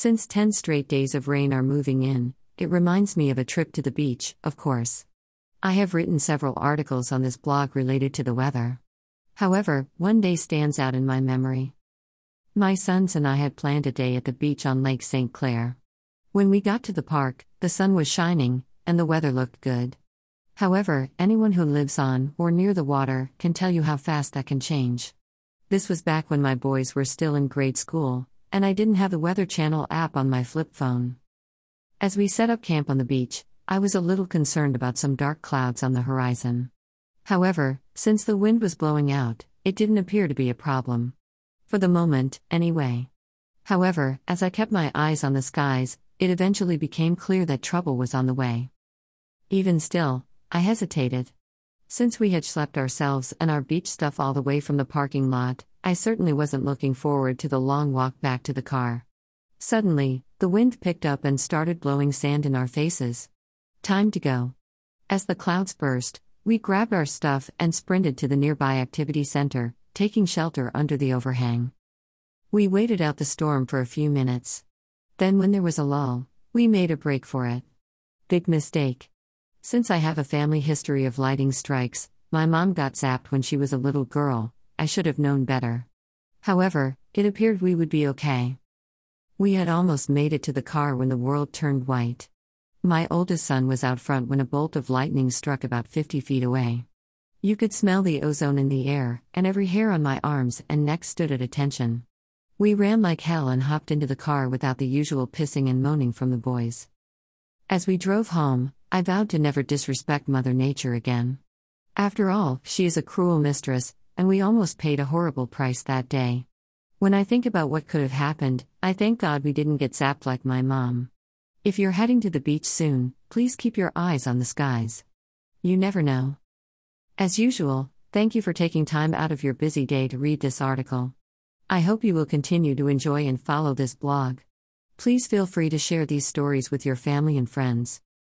Since 10 straight days of rain are moving in, it reminds me of a trip to the beach, of course. I have written several articles on this blog related to the weather. However, one day stands out in my memory. My sons and I had planned a day at the beach on Lake St. Clair. When we got to the park, the sun was shining, and the weather looked good. However, anyone who lives on or near the water can tell you how fast that can change. This was back when my boys were still in grade school, and I didn't have the Weather Channel app on my flip phone. As we set up camp on the beach, I was a little concerned about some dark clouds on the horizon. However, since the wind was blowing out, it didn't appear to be a problem. For the moment, anyway. However, as I kept my eyes on the skies, it eventually became clear that trouble was on the way. Even still, I hesitated. Since we had schlepped ourselves and our beach stuff all the way from the parking lot, I certainly wasn't looking forward to the long walk back to the car. Suddenly, the wind picked up and started blowing sand in our faces. Time to go. As the clouds burst, we grabbed our stuff and sprinted to the nearby activity center, taking shelter under the overhang. We waited out the storm for a few minutes. Then, when there was a lull, we made a break for it. Big mistake. Since I have a family history of lightning strikes, my mom got zapped when she was a little girl, I should have known better. However, it appeared we would be okay. We had almost made it to the car when the world turned white. My oldest son was out front when a bolt of lightning struck about 50 feet away. You could smell the ozone in the air, and every hair on my arms and neck stood at attention. We ran like hell and hopped into the car without the usual pissing and moaning from the boys. As we drove home, I vowed to never disrespect Mother Nature again. After all, she is a cruel mistress, and we almost paid a horrible price that day. When I think about what could have happened, I thank God we didn't get zapped like my mom. If you're heading to the beach soon, please keep your eyes on the skies. You never know. As usual, thank you for taking time out of your busy day to read this article. I hope you will continue to enjoy and follow this blog. Please feel free to share these stories with your family and friends.